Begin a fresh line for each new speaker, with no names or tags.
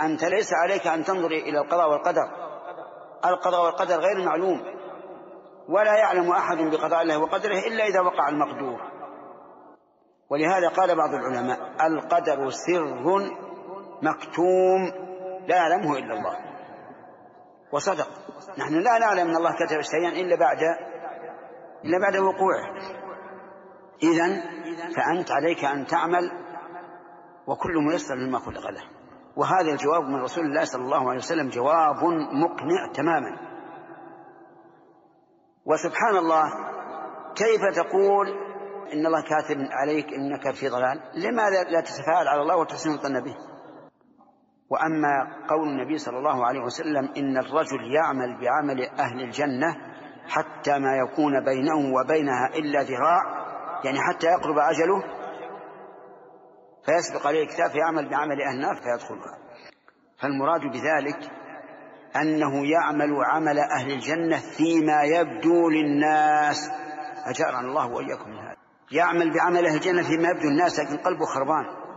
أنت ليس عليك أن تنظر إلى القضاء والقدر. القضاء والقدر غير معلوم. ولا يعلم أحد بقضاء الله وقدره إلا إذا وقع المقدور. ولهذا قال بعض العلماء القدر سر مكتوم لا يعلمه إلا الله. وصدق. نحن لا نعلم أن الله كتب شيئا إلا بعد إلا بعد وقوعه. إذا فأنت عليك أن تعمل وكل ميسر لما خلق له. وهذا الجواب من رسول الله صلى الله عليه وسلم جواب مقنع تماما. وسبحان الله كيف تقول إن الله كاتب عليك إنك في ضلال؟ لماذا لا تتفاعل على الله وتحسن الظن به؟ وأما قول النبي صلى الله عليه وسلم إن الرجل يعمل بعمل أهل الجنة حتى ما يكون بينه وبينها إلا ذراع يعني حتى يقرب أجله فيسبق عليه الكتاب فيعمل بعمل أهل النار فيدخلها. فالمراد بذلك أنه يعمل عمل أهل الجنة فيما يبدو للناس. أجارنا الله وإياكم من هذا. يعمل بعمل أهل الجنة فيما يبدو الناس لكن قلبه خربان.